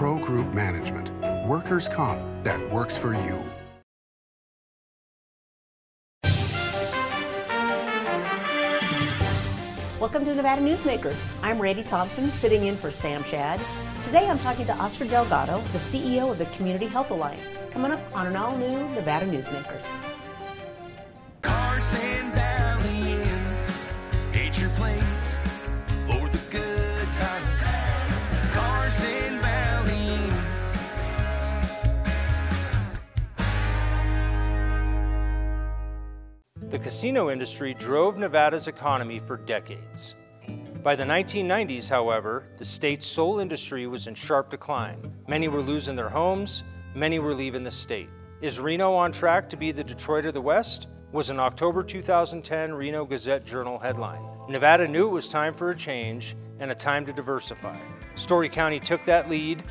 Pro Group Management. Workers' comp that works for you. Welcome to Nevada Newsmakers. I'm Randy Thompson, sitting in for Sam Shad. Today I'm talking to Oscar Delgado, the CEO of the Community Health Alliance, coming up on an all new Nevada Newsmakers. Casino industry drove Nevada's economy for decades. By the 1990s, however, the state's sole industry was in sharp decline. Many were losing their homes, many were leaving the state. Is Reno on track to be the Detroit of the West? Was an October 2010 Reno Gazette Journal headline. Nevada knew it was time for a change and a time to diversify. Storey County took that lead,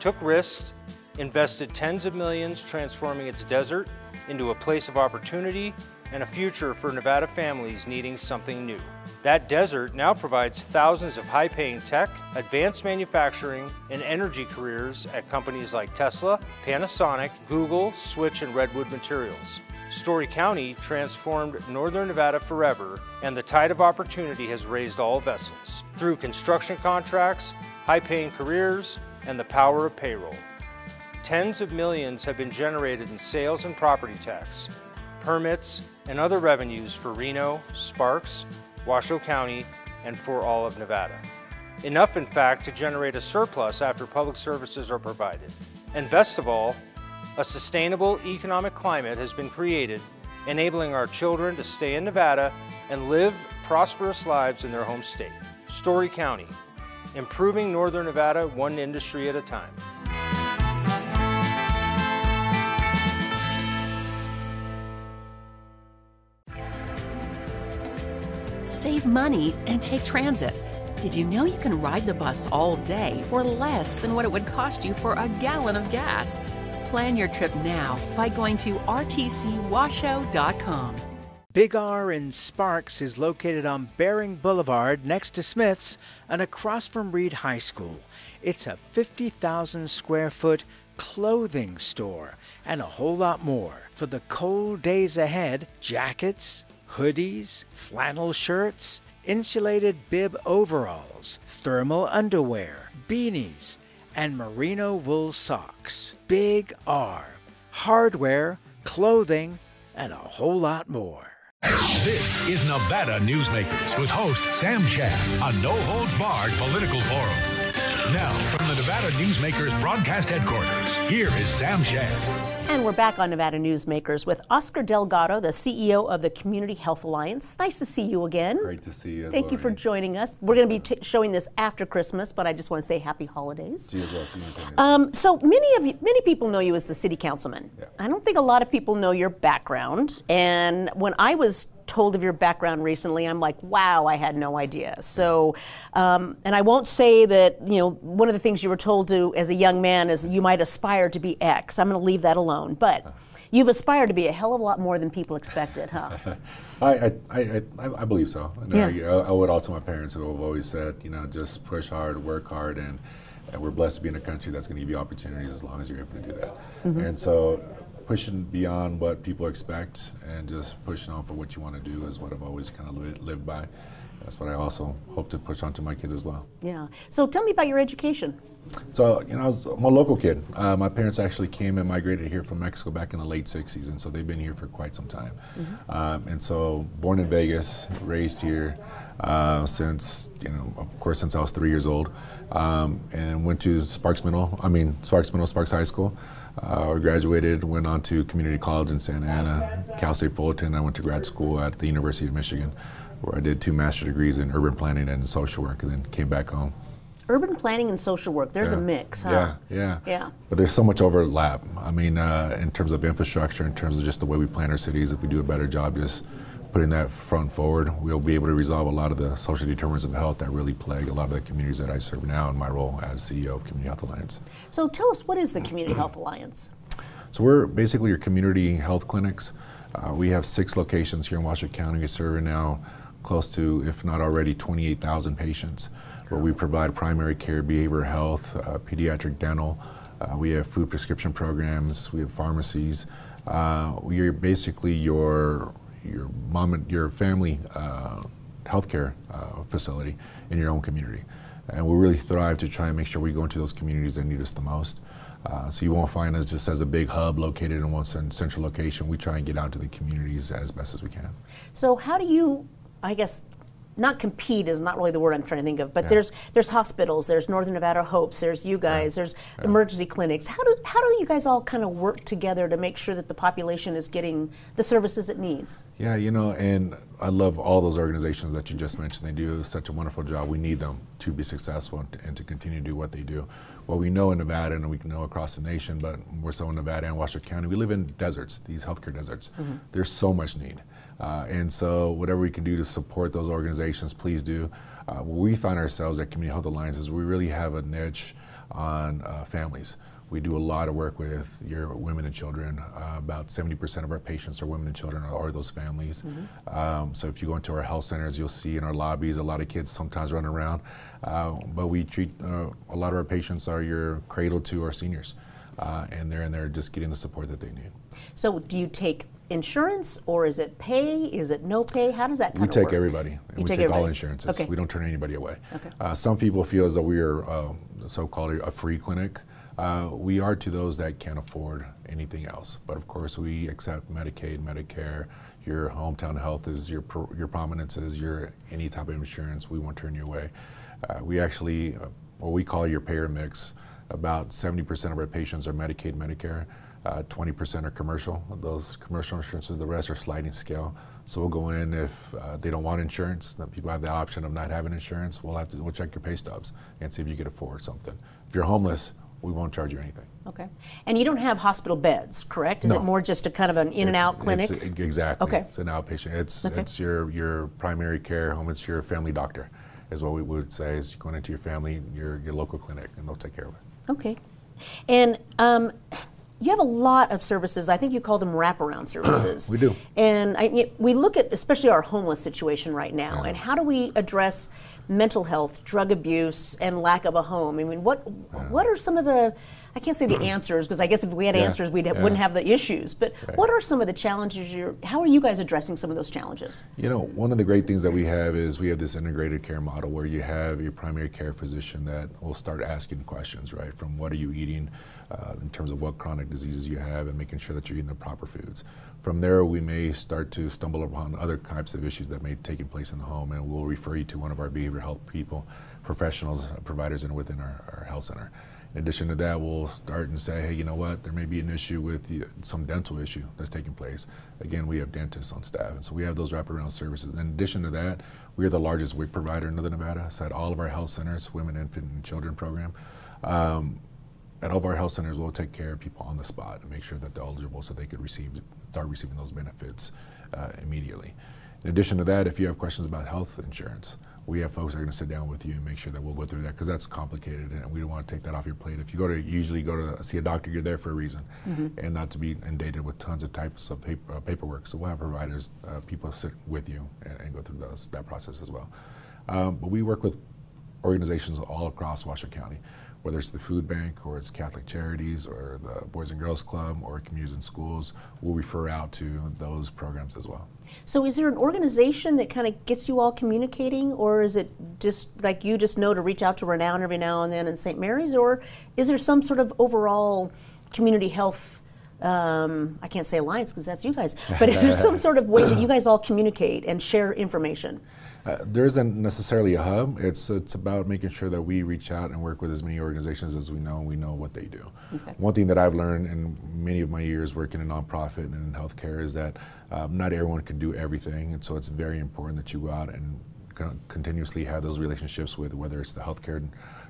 took risks, invested tens of millions transforming its desert into a place of opportunity and a future for Nevada families needing something new. That desert now provides thousands of high paying tech, advanced manufacturing, and energy careers at companies like Tesla, Panasonic, Google, Switch, and Redwood Materials. Storey County transformed northern Nevada forever, and the tide of opportunity has raised all vessels through construction contracts, high paying careers, and the power of payroll. Tens of millions have been generated in sales and property tax, permits, and other revenues for Reno, Sparks, Washoe County, and for all of Nevada. Enough, in fact, to generate a surplus after public services are provided. And best of all, a sustainable economic climate has been created, enabling our children to stay in Nevada and live prosperous lives in their home state. Storey County, improving northern Nevada one industry at a time. Save money and take transit. Did you know you can ride the bus all day for less than what it would cost you for a gallon of gas? Plan your trip now by going to rtcwashoe.com. Big R in Sparks is located on Baring Boulevard next to Smith's and across from Reed High School. It's a 50,000 square foot clothing store and a whole lot more. For the cold days ahead, jackets, hoodies, flannel shirts, insulated bib overalls, thermal underwear, beanies, and merino wool socks. Big R. Hardware, clothing, and a whole lot more. This is Nevada Newsmakers with host Sam Shad, a no holds barred political forum. Now, from the Nevada Newsmakers broadcast headquarters, here is Sam Shad. And we're back on Nevada Newsmakers with Oscar Delgado, the CEO of the Community Health Alliance. Nice to see you again. Great to see you. Thank well, you for joining us. We're going to be t- showing this after Christmas, but I just want to say happy holidays. To you as well, to you, Um, so many of you, many people know you as the city councilman. Yeah. I don't think a lot of people know your background. And when I was told of your background recently, I'm like, wow, I had no idea. So, um, and I won't say that you know one of the things you were told to as a young man is you might aspire to be X. I'm going to leave that alone, but. You've aspired to be a hell of a lot more than people expected, huh? I, I, I, I, I believe so. And I, Yeah. I owe it all to my parents who have always said, you know, just push hard, work hard, and, and we're blessed to be in a country that's going to give you opportunities as long as you're able to do that. Mm-hmm. And so pushing beyond what people expect and just pushing on for what you want to do is what I've always kind of lived, lived by. That's what I also hope to push on to my kids as well. Yeah. So tell me about your education. So, you know, I was, I'm a local kid. Uh, my parents actually came and migrated here from Mexico back in the late 60s, and so they've been here for quite some time. Um, and so, born in Vegas, raised here uh, since, you know, of course, since I was three years old, um, and went to Sparks Middle, I mean, Sparks Middle, Sparks High School. Uh, I graduated, went on to community college in Santa Ana, Cal State Fullerton. I went to grad school at the University of Michigan, where I did two master degrees in urban planning and social work, and then came back home. Urban planning and social work. There's a mix, huh? Yeah, yeah. Yeah. But there's so much overlap. I mean, uh, in terms of infrastructure, in terms of just the way we plan our cities, if we do a better job just putting that front forward, we'll be able to resolve a lot of the social determinants of health that really plague a lot of the communities that I serve now in my role as CEO of Community Health Alliance. So tell us, what is the Community Health Alliance? So we're basically your community health clinics. Uh, we have six locations here in Washoe County. We serve now close to, if not already, 28,000 patients. where we provide primary care, behavioral health, uh, pediatric dental. Uh, we have food prescription programs. We have pharmacies. Uh, we are basically your your mom and your family uh, healthcare uh, facility in your own community, and we really thrive to try and make sure we go into those communities that need us the most. Uh, so you won't find us just as a big hub located in one central location. We try and get out to the communities as best as we can. So how do you, I guess, not compete is not really the word I'm trying to think of, but there's there's hospitals, there's Northern Nevada Hopes, there's you guys, there's emergency clinics. How do how do you guys all kind of work together to make sure that the population is getting the services it needs? Yeah, you know, and I love all those organizations that you just mentioned. They do such a wonderful job. We need them to be successful and to, and to continue to do what they do. What we know in Nevada and we know across the nation, but we're so in Nevada and Washoe County, we live in deserts, these healthcare deserts. Mm-hmm. There's so much need. Uh, and so, whatever we can do to support those organizations, please do. Uh, we find ourselves at Community Health Alliance is we really have a niche on uh, families. We do a lot of work with your women and children. Uh, about 70% of our patients are women and children or, or those families. Um, so if you go into our health centers, you'll see in our lobbies a lot of kids sometimes running around. Uh, but we treat uh, a lot of our patients are your cradle to our seniors, uh, and they're in there just getting the support that they need. So do you take insurance or is it pay? Is it no pay? How does that kind We take work? everybody. You we take take all insurances. Okay. We don't turn anybody away. Okay. Uh, some people feel as though we are uh, so-called a free clinic. Uh, we are to those that can't afford anything else. But of course, we accept Medicaid, Medicare. Your hometown health is your pro- your prominence is your any type of insurance. We won't turn you away. Uh, we actually, uh, what we call your payer mix. About 70% of our patients are Medicaid, Medicare. Uh, 20% are commercial. Those commercial insurances, the rest are sliding scale. So we'll go in if uh, they don't want insurance. People have the option of not having insurance. We'll have to we'll check your pay stubs and see if you can afford something. If you're homeless, we won't charge you anything. Okay. And you don't have hospital beds, correct? Is it more just a kind of an in and out clinic? it's- exactly. Okay. It's an outpatient. It's Okay. it's your your primary care home. It's your family doctor, is what we would say. Is going into your family, your your local clinic, and they'll take care of it. Okay. And um, you have a lot of services. I think you call them wraparound services. We do. And I, we look at especially our homeless situation right now, and how do we address mental health, drug abuse, and lack of a home? I mean, what what are some of the I can't say the answers because I guess if we had Yeah, answers, we yeah. wouldn't have the issues. But Right. what are some of the challenges? You're, how are you guys addressing some of those challenges? You know, one of the great things that we have is we have this integrated care model where you have your primary care physician that will start asking questions, right? From what are you eating uh, in terms of what chronic diseases you have and making sure that you're eating the proper foods. From there, we may start to stumble upon other types of issues that may be taking place in the home, and we'll refer you to one of our behavioral health people, professionals, uh, providers and within our, our health center. In addition to that, we'll start and say, hey, you know what, there may be an issue with the, some dental issue that's taking place. Again, we have dentists on staff, and so we have those wraparound services. In addition to that, we are the largest WIC provider in Northern Nevada. So at all of our health centers, women, infant, and children program, um, at all of our health centers, we'll take care of people on the spot and make sure that they're eligible so they could receive, start receiving those benefits uh, immediately. In addition to that, if you have questions about health insurance, we have folks that are going to sit down with you and make sure that we'll go through that because that's complicated and we don't want to take that off your plate. If you go to usually go to see a doctor, you're there for a reason and not to be inundated with tons of types of paper, uh, paperwork. So we'll have providers, uh, people sit with you and, and go through those, that process as well. Um, but we work with organizations all across Washoe County, whether it's the food bank or it's Catholic Charities or the Boys and Girls Club or communities and schools, we'll refer out to those programs as well. So, is there an organization that kind of gets you all communicating, or is it just like you just know to reach out to Renown every now and then in St. Mary's, or is there some sort of overall community health? Um, I can't say alliance because that's you guys, but is there some sort of way that you guys all communicate and share information? Uh, there isn't necessarily a hub. It's it's about making sure that we reach out and work with as many organizations as we know. and We know what they do. Okay. One thing that I've learned in many of my years working in nonprofit and in healthcare is that um, not everyone can do everything, and so it's very important that you go out and continuously have those relationships with whether it's the healthcare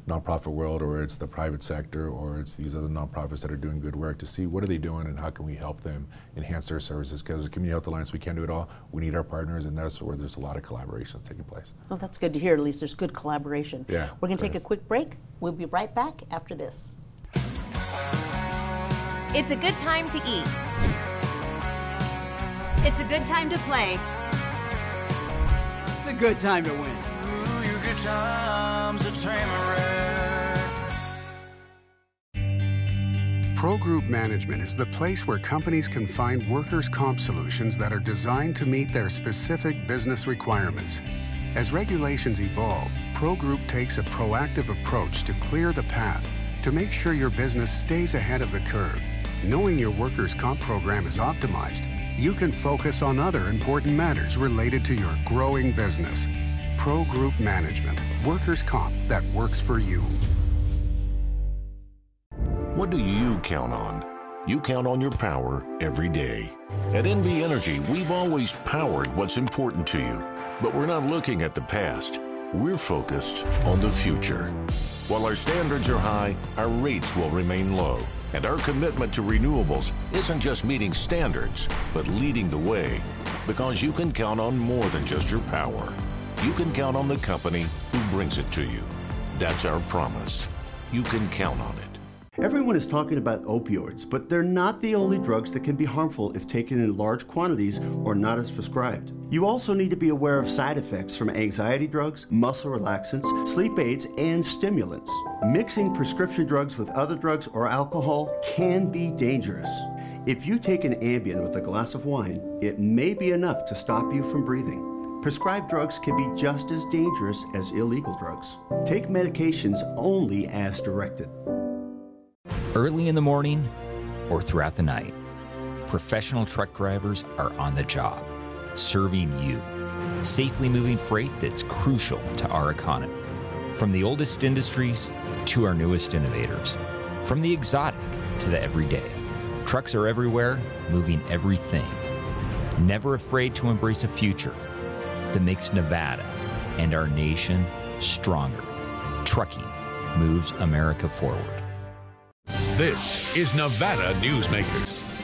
nonprofit world or it's the private sector or it's these other nonprofits that are doing good work to see what are they doing and how can we help them enhance their services because the community health alliance we can't do it all we need our partners and that's where there's a lot of collaborations taking place Well, that's good to hear. At least there's good collaboration. Yeah, We're going to take a quick break. We'll be right back after this. It's a good time to eat. It's a good time to play. It's a good time to win. Ooh, Pro Group Management is the place where companies can find workers' comp solutions that are designed to meet their specific business requirements. As regulations evolve, Pro Group takes a proactive approach to clear the path to make sure your business stays ahead of the curve. Knowing your workers' comp program is optimized, you can focus on other important matters related to your growing business. Pro Group Management, workers' comp that works for you. What do you count on? You count on your power every day. At NV Energy, we've always powered what's important to you, but we're not looking at the past. We're focused on the future. While our standards are high, our rates will remain low. And our commitment to renewables isn't just meeting standards, but leading the way. Because you can count on more than just your power. You can count on the company who brings it to you. That's our promise. You can count on it. Everyone is talking about opioids, but they're not the only drugs that can be harmful if taken in large quantities or not as prescribed. You also need to be aware of side effects from anxiety drugs, muscle relaxants, sleep aids, and stimulants. Mixing prescription drugs with other drugs or alcohol can be dangerous. If you take an Ambien with a glass of wine, it may be enough to stop you from breathing. Prescribed drugs can be just as dangerous as illegal drugs. Take medications only as directed. Early in the morning or throughout the night, professional truck drivers are on the job, serving you, safely moving freight that's crucial to our economy. From the oldest industries to our newest innovators, from the exotic to the everyday, trucks are everywhere, moving everything. Never afraid to embrace a future that makes Nevada and our nation stronger. Trucking moves America forward. This is Nevada Newsmakers.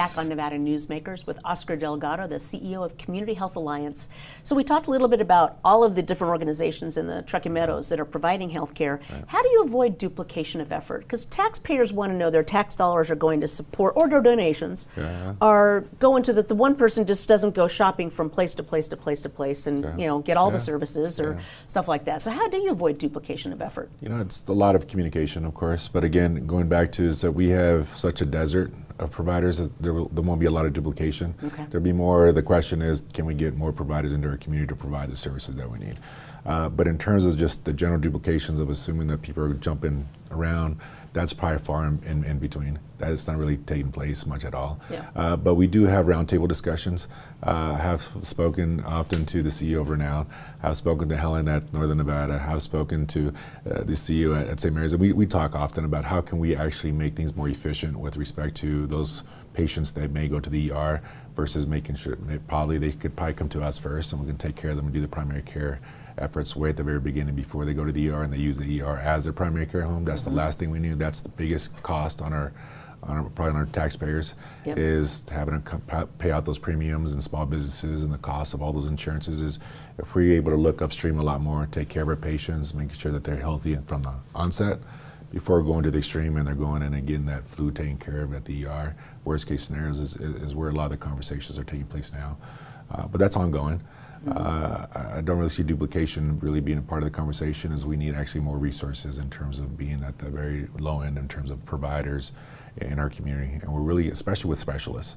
Back on Nevada Newsmakers with Oscar Delgado, the CEO of Community Health Alliance. So we talked a little bit about all of the different organizations in the Truckee Meadows that are providing health care. How do you avoid duplication of effort? Because taxpayers want to know their tax dollars are going to support, or their donations Yeah. are going to that the one person just doesn't go shopping from place to place to place to place and you know get all the services or stuff like that. So how do you avoid duplication of effort? You know, it's a lot of communication, of course, but again, going back to is that we have such a desert of providers there, will, there won't be a lot of duplication. Okay. There'll be more. The question is, can we get more providers into our community to provide the services that we need? Uh, but in terms of just the general duplications of assuming that people are jumping around, that's probably far in, in, in between. That is not really taking place much at all. Yeah. Uh, but we do have roundtable discussions. Uh, have spoken often to the CEO of Renown. Have spoken to Helen at Northern Nevada. Have spoken to uh, the CEO at, at St. Mary's. And we, we talk often about how can we actually make things more efficient with respect to those patients that may go to the ER versus making sure probably they could probably come to us first and we can take care of them and do the primary care efforts way at the very beginning before they go to the ER and they use the ER as their primary care home. That's the last thing we need. That's the biggest cost on our, on our probably on our taxpayers Yep. is having to pay out those premiums and small businesses and the cost of all those insurances. Is if we're able to look upstream a lot more, take care of our patients, making sure that they're healthy from the onset. Before going to the extreme and they're going in and getting that flu taken care of at the ER, worst case scenarios is, is, is where a lot of the conversations are taking place now. Uh, but that's ongoing. Uh, I don't really see duplication really being a part of the conversation as we need actually more resources in terms of being at the very low end in terms of providers in our community. And we're really, especially with specialists,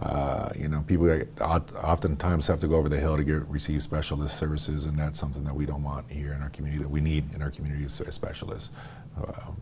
uh, you know, people oftentimes have to go over the hill to get receive specialist services, and that's something that we don't want here in our community. That we need in our community is specialists. Uh,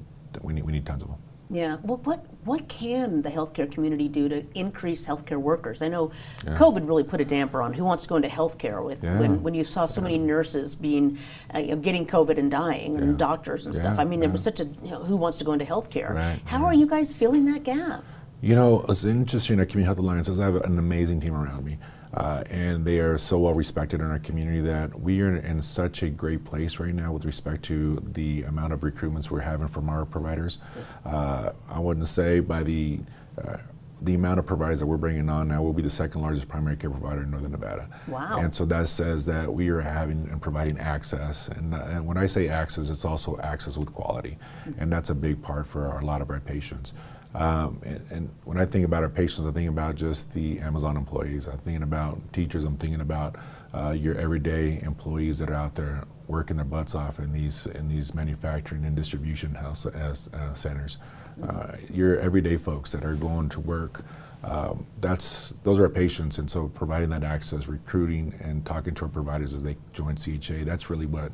we need, we need tons of them. Yeah. Well, what what can the healthcare community do to increase healthcare workers? I know Yeah. COVID really put a damper on who wants to go into healthcare with Yeah. when, when you saw so many nurses being uh, you know, getting COVID and dying and doctors and stuff. I mean, there yeah. was such a you know, who wants to go into healthcare. Right, How are you guys filling that gap? You know, it's interesting. Our Community Health Alliance is I have an amazing team around me, uh, and they are so well respected in our community that we are in such a great place right now with respect to the amount of recruitments we're having from our providers. Uh, I wouldn't say by the uh, the amount of providers that we're bringing on now, we'll be the second largest primary care provider in Northern Nevada. Wow. And so that says that we are having and providing access. And, uh, and when I say access, it's also access with quality. And that's a big part for our, a lot of our patients. Um, and, and when I think about our patients, I think about just the Amazon employees. I'm thinking about teachers. I'm thinking about uh, your everyday employees that are out there working their butts off in these in these manufacturing and distribution house uh, centers. Uh, your everyday folks that are going to work. Um, that's those are our patients, and so providing that access, recruiting, and talking to our providers as they join CHA. That's really what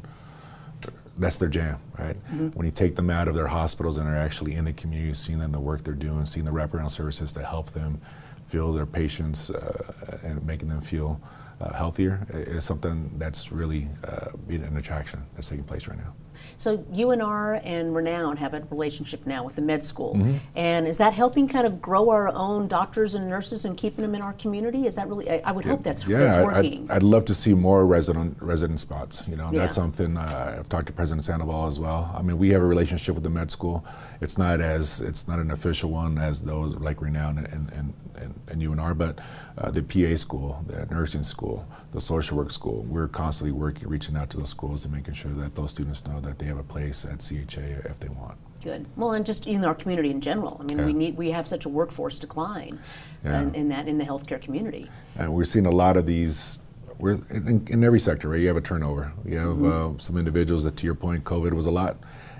that's their jam, right? Mm-hmm. When you take them out of their hospitals and are actually in the community, seeing them the work they're doing, seeing the wraparound services to help them feel their patients uh, and making them feel uh, healthier is something that's really uh, an attraction that's taking place right now. So UNR and Renown have a relationship now with the med school, mm-hmm. and is that helping kind of grow our own doctors and nurses and keeping them in our community? Is that really? I, I would yeah, hope that's, yeah, that's working. I'd, I'd, love to see more resident resident spots. You know, yeah. that's something uh, I've talked to President Sandoval as well. I mean, we have a relationship with the med school. It's not as it's not an official one as those like Renown and and, and, and UNR, but uh, the PA school, the nursing school, the social work school. We're constantly working, reaching out to those schools and making sure that those students know that they have a place at CHA if they want. Good. Well, and just in our community in general. I mean, yeah. we need we have such a workforce decline, yeah. in, in that in the healthcare community. And we're seeing a lot of these we're in, in, every sector, right? You have a turnover. You have mm-hmm. uh, some individuals that, to your point, COVID was a lot,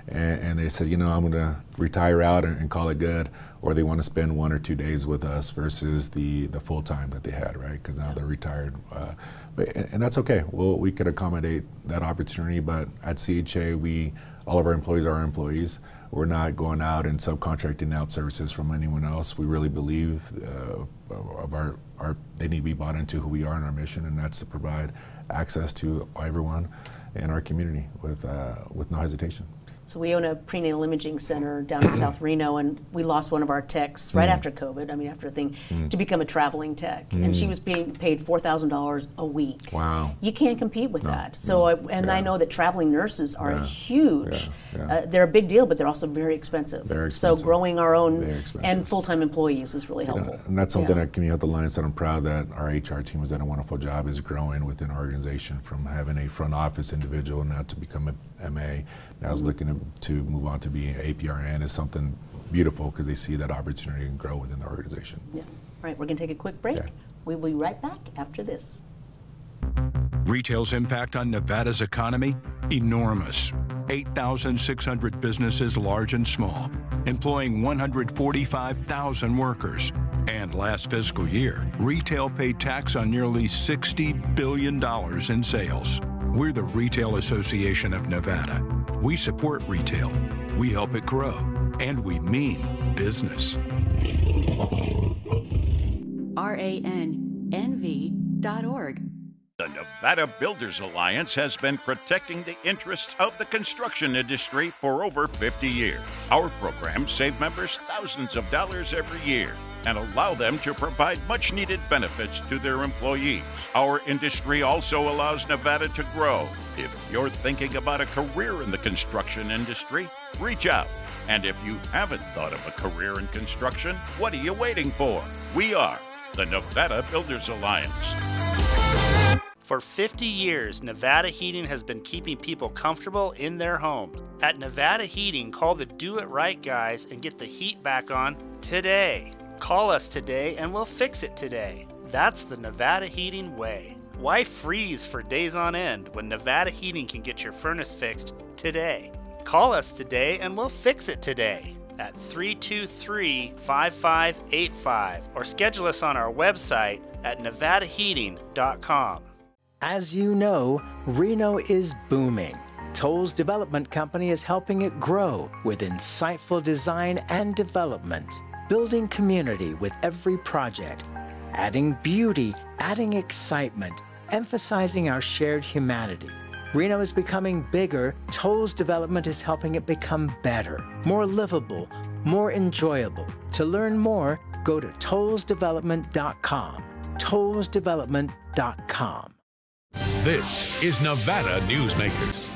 and, and they said, you know, I'm going to retire out and, and, call it good, or they want to spend one or two days with us versus the the full time that they had, right? Because now they're retired. Uh, but, and that's okay. Well, we could accommodate that opportunity, but at CHA, we all of our employees are our employees. We're not going out and subcontracting out services from anyone else. We really believe uh, of our, our they need to be bought into who we are and our mission, and that's to provide access to everyone in our community with uh, with no hesitation. So we own a prenatal imaging center down in South Reno, and we lost one of our techs right mm. after COVID. I mean, after a thing mm. to become a traveling tech, mm. and she mm. was being paid four thousand dollars a week. Wow! You can't compete with no, that. So. I, and yeah. I know that traveling nurses are yeah. huge. Yeah. Uh, they're a big deal, but they're also very expensive. Very expensive. So growing our own and full-time employees is really helpful. and that's something at Community Health Alliance that I'm proud that our HR team has done a wonderful job is growing within our organization from having a front office individual now to become a MA I was looking to, to move on to be an APRN is something beautiful because they see that opportunity and grow within the organization. Yeah. All right, we're going to take a quick break. Yeah. We will be right back after this. Retail's impact on Nevada's economy? Enormous. 8,600 businesses, large and small, employing 145,000 workers. And last fiscal year, retail paid tax on nearly $60 billion in sales. We're the Retail Association of Nevada. We support retail, we help it grow, and we mean business. RANNV.org. The Nevada Builders Alliance has been protecting the interests of the construction industry for over 50 years. Our programs save members thousands of dollars every year and allow them to provide much needed benefits to their employees. Our industry also allows Nevada to grow. If you're thinking about a career in the construction industry, reach out. And if you haven't thought of a career in construction, what are you waiting for? We are the Nevada Builders Alliance. For 50 years, Nevada Heating has been keeping people comfortable in their homes. At Nevada Heating, call the Do It Right guys and get the heat back on today. Call us today and we'll fix it today. That's the Nevada Heating way. Why freeze for days on end when Nevada Heating can get your furnace fixed today? Call us today and we'll fix it today at 323 5585 or schedule us on our website at nevadaheating.com. As you know, Reno is booming. Tolles Development Company is helping it grow with insightful design and development building community with every project, adding beauty, adding excitement, emphasizing our shared humanity. Reno is becoming bigger. Tolles development is helping it become better, more livable, more enjoyable. To learn more, go to tollesdevelopment.com. Tollesdevelopment.com. This is Nevada Newsmakers.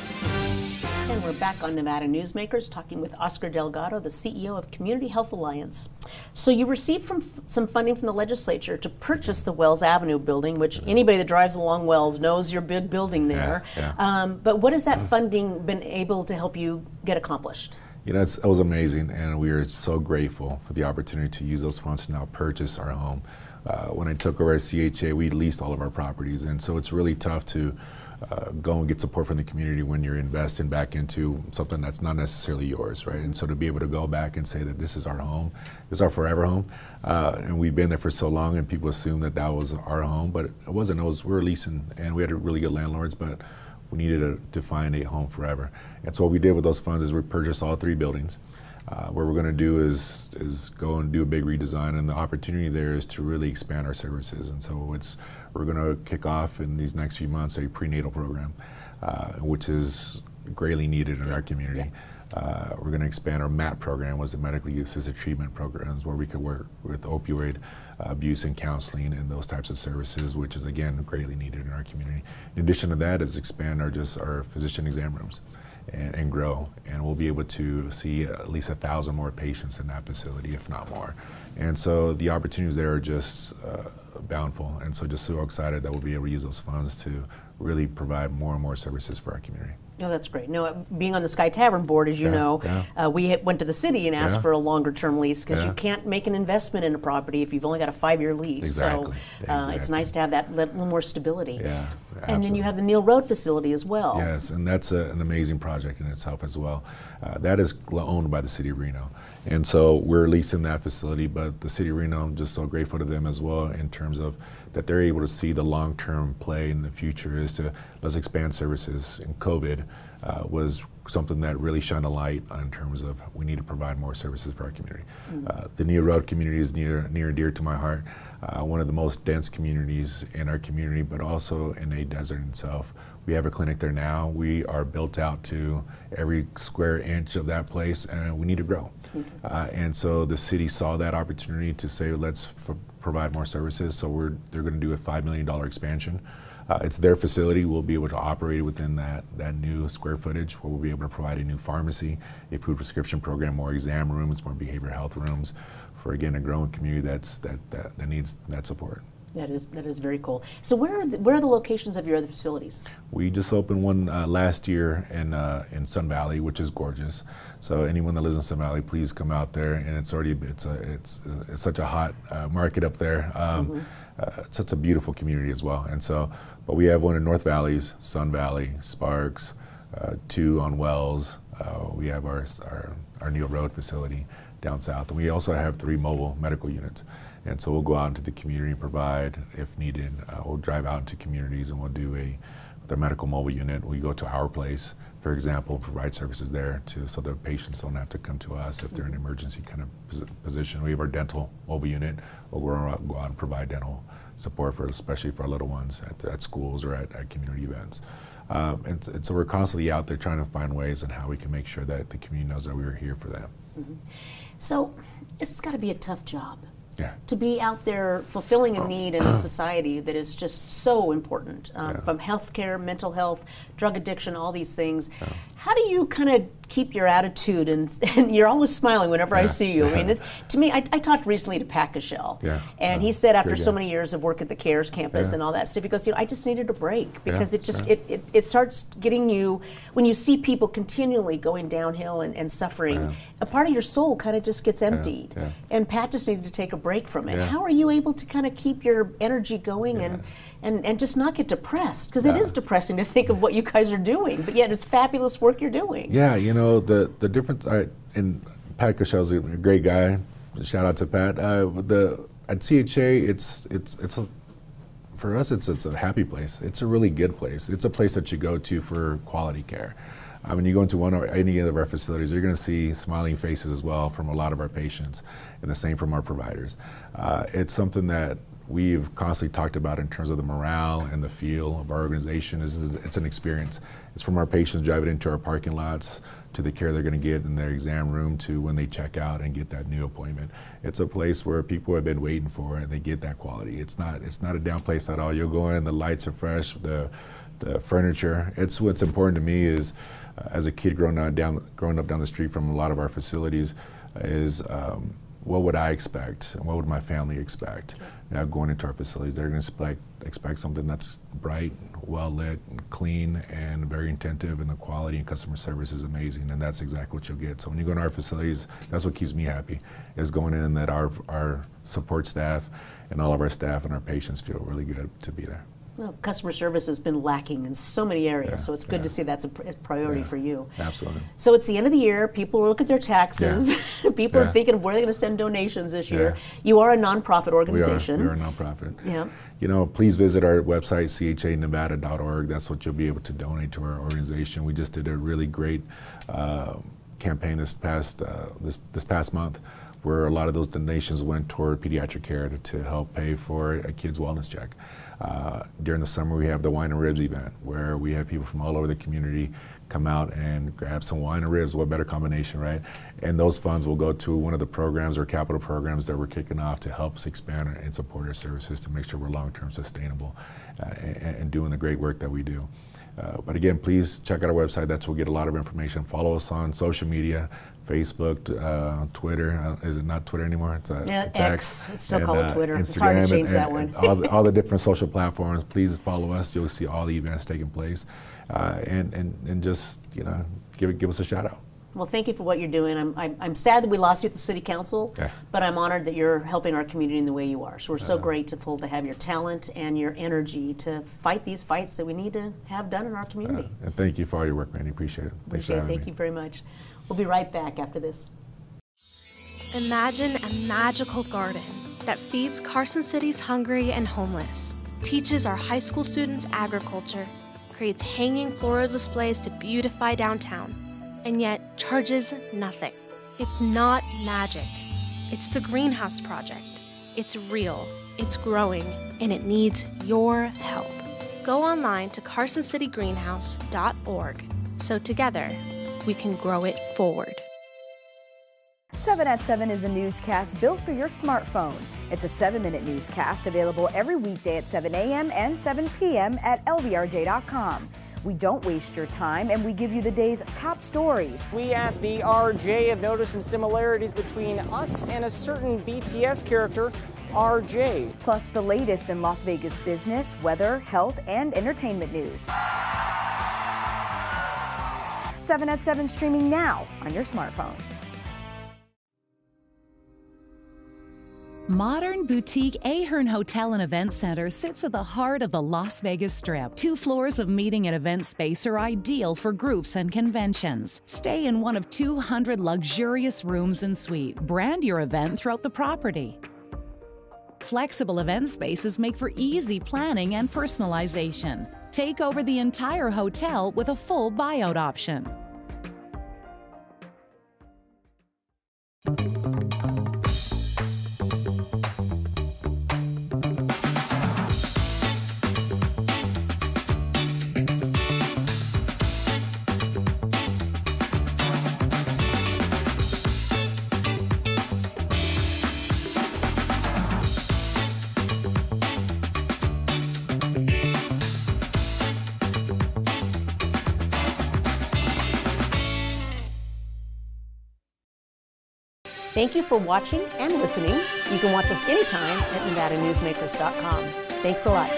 We're back on Nevada Newsmakers talking with Oscar Delgado, the CEO of Community Health Alliance. So you received from some funding from the legislature to purchase the Wells Avenue building, which anybody that drives along Wells knows your big building there. Yeah, yeah. Um, but what has that funding been able to help you get accomplished? You know, it was amazing, and we are so grateful for the opportunity to use those funds to now purchase our home. uh, when I took over as CHA, we leased all of our properties, and so it's really tough to uh, go and get support from the community when you're investing back into something that's not necessarily yours, right? And so to be able to go back and say that this is our home, this is our forever home, uh, and we've been there for so long, and people assume that that was our home, but it wasn't. It was we were leasing, and we had really good landlords, but we needed to, to find a home forever. And so what we did with those funds is we purchased all three buildings. Uh, what we're going to do is is go and do a big redesign, and the opportunity there is to really expand our services. And so it's we're going to kick off in these next few months a prenatal program, uh, which is greatly needed in our community. Uh, we're going to expand our MAT program, was the medically assisted treatment programs, where we could work with opioid abuse and counseling and those types of services, which is again greatly needed in our community. In addition to that, is expand our just our physician exam rooms and, and, grow. And we'll be able to see at least a thousand more patients in that facility, if not more. And so the opportunities there are just uh, bountiful. And so just so excited that we'll be able to use those funds to really provide more and more services for our community. No, oh, that's great. No, being on the Sky Tavern board, as you Yeah, know, yeah. uh, we went to the city and asked Yeah. for a longer term lease because you can't make an investment in a property if you've only got a five year lease. Exactly, So uh, it's nice to have that li- little more stability. Yeah, And then you have the Neil Road facility as well. Yes, and that's a, an amazing project in itself as well. Uh, that is owned by the city of Reno, and so we're leasing that facility. But the city of Reno, I'm just so grateful to them as well in terms of that they're able to see the long-term play in the future is to let's expand services. And COVID uh, was something that really shined a light in terms of we need to provide more services for our community. Uh, the Neil Road community is near near and dear to my heart. Uh, one of the most dense communities in our community, but also in a desert itself. We have a clinic there now. We are built out to every square inch of that place, and we need to grow. Uh, and so the city saw that opportunity to say, let's f- provide more services. So we're they're going to do a five million dollar expansion. Uh, it's their facility. We'll be able to operate within that that new square footage, where we'll be able to provide a new pharmacy, a food prescription program, more exam rooms, more behavioral health rooms, for again a growing community that's that that, that needs that support. That is that is very cool. So where are the, where are the locations of your other facilities? We just opened one uh, last year in uh, in Sun Valley, which is gorgeous. So anyone that lives in Sun Valley, please come out there. And it's already it's a, it's it's such a hot uh, market up there. Um, uh, such a beautiful community as well. And so, but we have one in North Valleys, Sun Valley, Sparks, uh, two on Wells. Uh, we have our, our our Neil Road facility down south, and we also have three mobile medical units. And so we'll go out into the community and provide, if needed, uh, we'll drive out into communities and we'll do a with our medical mobile unit. We go to our place, for example, provide services there to so that patients don't have to come to us if they're in an emergency kind of position. We have our dental mobile unit. where We'll go out, and provide dental support for, especially for our little ones at, at schools or at, at community events. Um, and, and so we're constantly out there trying to find ways and how we can make sure that the community knows that we're here for them. So it's got to be a tough job. Yeah. To be out there fulfilling a need in a society that is just so important, um, Yeah. from healthcare, mental health, drug addiction, all these things. How do you kind of keep your attitude and, and you're always smiling whenever I see you? I mean, it, to me, I, I talked recently to Pat Cashell, Yeah. and Yeah. he said after Good so many years of work at the CARES campus Yeah. and all that stuff, he goes, you know, I just needed a break because Yeah. it just Yeah. it, it, it starts getting you when you see people continually going downhill and, and suffering. Yeah. A part of your soul kind of just gets emptied, yeah. and Pat just needed to take a break from it. Yeah. How are you able to kind of keep your energy going and, and and just not get depressed? Because it Yeah. is depressing to think of what you guys are doing, but yet it's fabulous work you're doing. Yeah, you know the the difference. I, and Pat Cashell's a great guy. Shout out to Pat. Uh, the at CHA, it's it's it's a, for us. It's it's a happy place. It's a really good place. It's a place that you go to for quality care. I mean, you go into one or any of our facilities, you're going to see smiling faces as well from a lot of our patients, and the same from our providers. Uh, it's something that we've constantly talked about in terms of the morale and the feel of our organization. Is it's an experience. It's from our patients driving into our parking lots to the care they're going to get in their exam room to when they check out and get that new appointment. It's a place where people have been waiting for and they get that quality. It's not it's not a down place at all. You'll go in, the lights are fresh, the the furniture. It's what's important to me is uh, as a kid growing up down growing up down the street from a lot of our facilities is um, what would I expect? And what would my family expect? Now going into our facilities, they're going to expect expect something that's bright, well lit, clean, and very attentive, and the quality and customer service is amazing, and that's exactly what you'll get. So when you go to our facilities, that's what keeps me happy, is going in that our our support staff and all of our staff and our patients feel really good to be there. Well, customer service has been lacking in so many areas, Yeah, so it's good yeah. to see that's a pr- priority Yeah. for you. Absolutely. So it's the end of the year. People look at their taxes. People are thinking of where they're going to send donations this year. Yeah. You are a nonprofit organization. We are, we are a nonprofit. Yeah. You know, please visit our website, chanevada.org. That's what you'll be able to donate to our organization. We just did a really great uh, campaign this past uh, this this past month, where a lot of those donations went toward pediatric care to, to help pay for a kid's wellness check. Uh, during the summer, we have the wine and ribs event, where we have people from all over the community come out and grab some wine and ribs. What better combination, right? And those funds will go to one of the programs or capital programs that we're kicking off to help us expand and support our services to make sure we're long-term sustainable uh, and, and doing the great work that we do. Uh, but again, please check out our website. That's where we'll get a lot of information. Follow us on social media, Facebook, uh, Twitter. Uh, is it not Twitter anymore? It's, uh, Yeah, it's X. It's still And, called uh, Twitter. It's hard to Instagram change and- that one. all, the, all the different social platforms. Please follow us. You'll see all the events taking place, uh, and, and and just you know give give us a shout out. Well, thank you for what you're doing. I'm, I'm, I'm sad that we lost you at the city council, Yeah. but I'm honored that you're helping our community in the way you are. So we're so Uh, grateful to have your talent and your energy to fight these fights that we need to have done in our community. And thank you for all your work, Randy. Appreciate it. Thanks for Appreciate it. Thank me. you very much. We'll be right back after this. Imagine a magical garden that feeds Carson City's hungry and homeless, teaches our high school students agriculture, creates hanging floral displays to beautify downtown, and yet charges nothing. It's not magic. It's the Greenhouse Project. It's real, it's growing, and it needs your help. Go online to carsoncitygreenhouse.org so together we can grow it forward. 7 at 7 is a newscast built for your smartphone. It's a seven minute newscast available every weekday at 7 a.m. and 7 p.m. at lvrj.com. We don't waste your time and we give you the day's top stories. We at the RJ have noticed some similarities between us and a certain BTS character, RJ. Plus, the latest in Las Vegas business, weather, health, and entertainment news. 7 at 7 streaming now on your smartphone. Modern boutique Ahern Hotel and Event Center sits at the heart of the Las Vegas Strip. Two floors of meeting and event space are ideal for groups and conventions. Stay in one of 200 luxurious rooms and suites. Brand your event throughout the property. Flexible event spaces make for easy planning and personalization. Take over the entire hotel with a full buyout option. Thank you for watching and listening. You can watch us anytime at NevadaNewsmakers.com. Thanks a lot.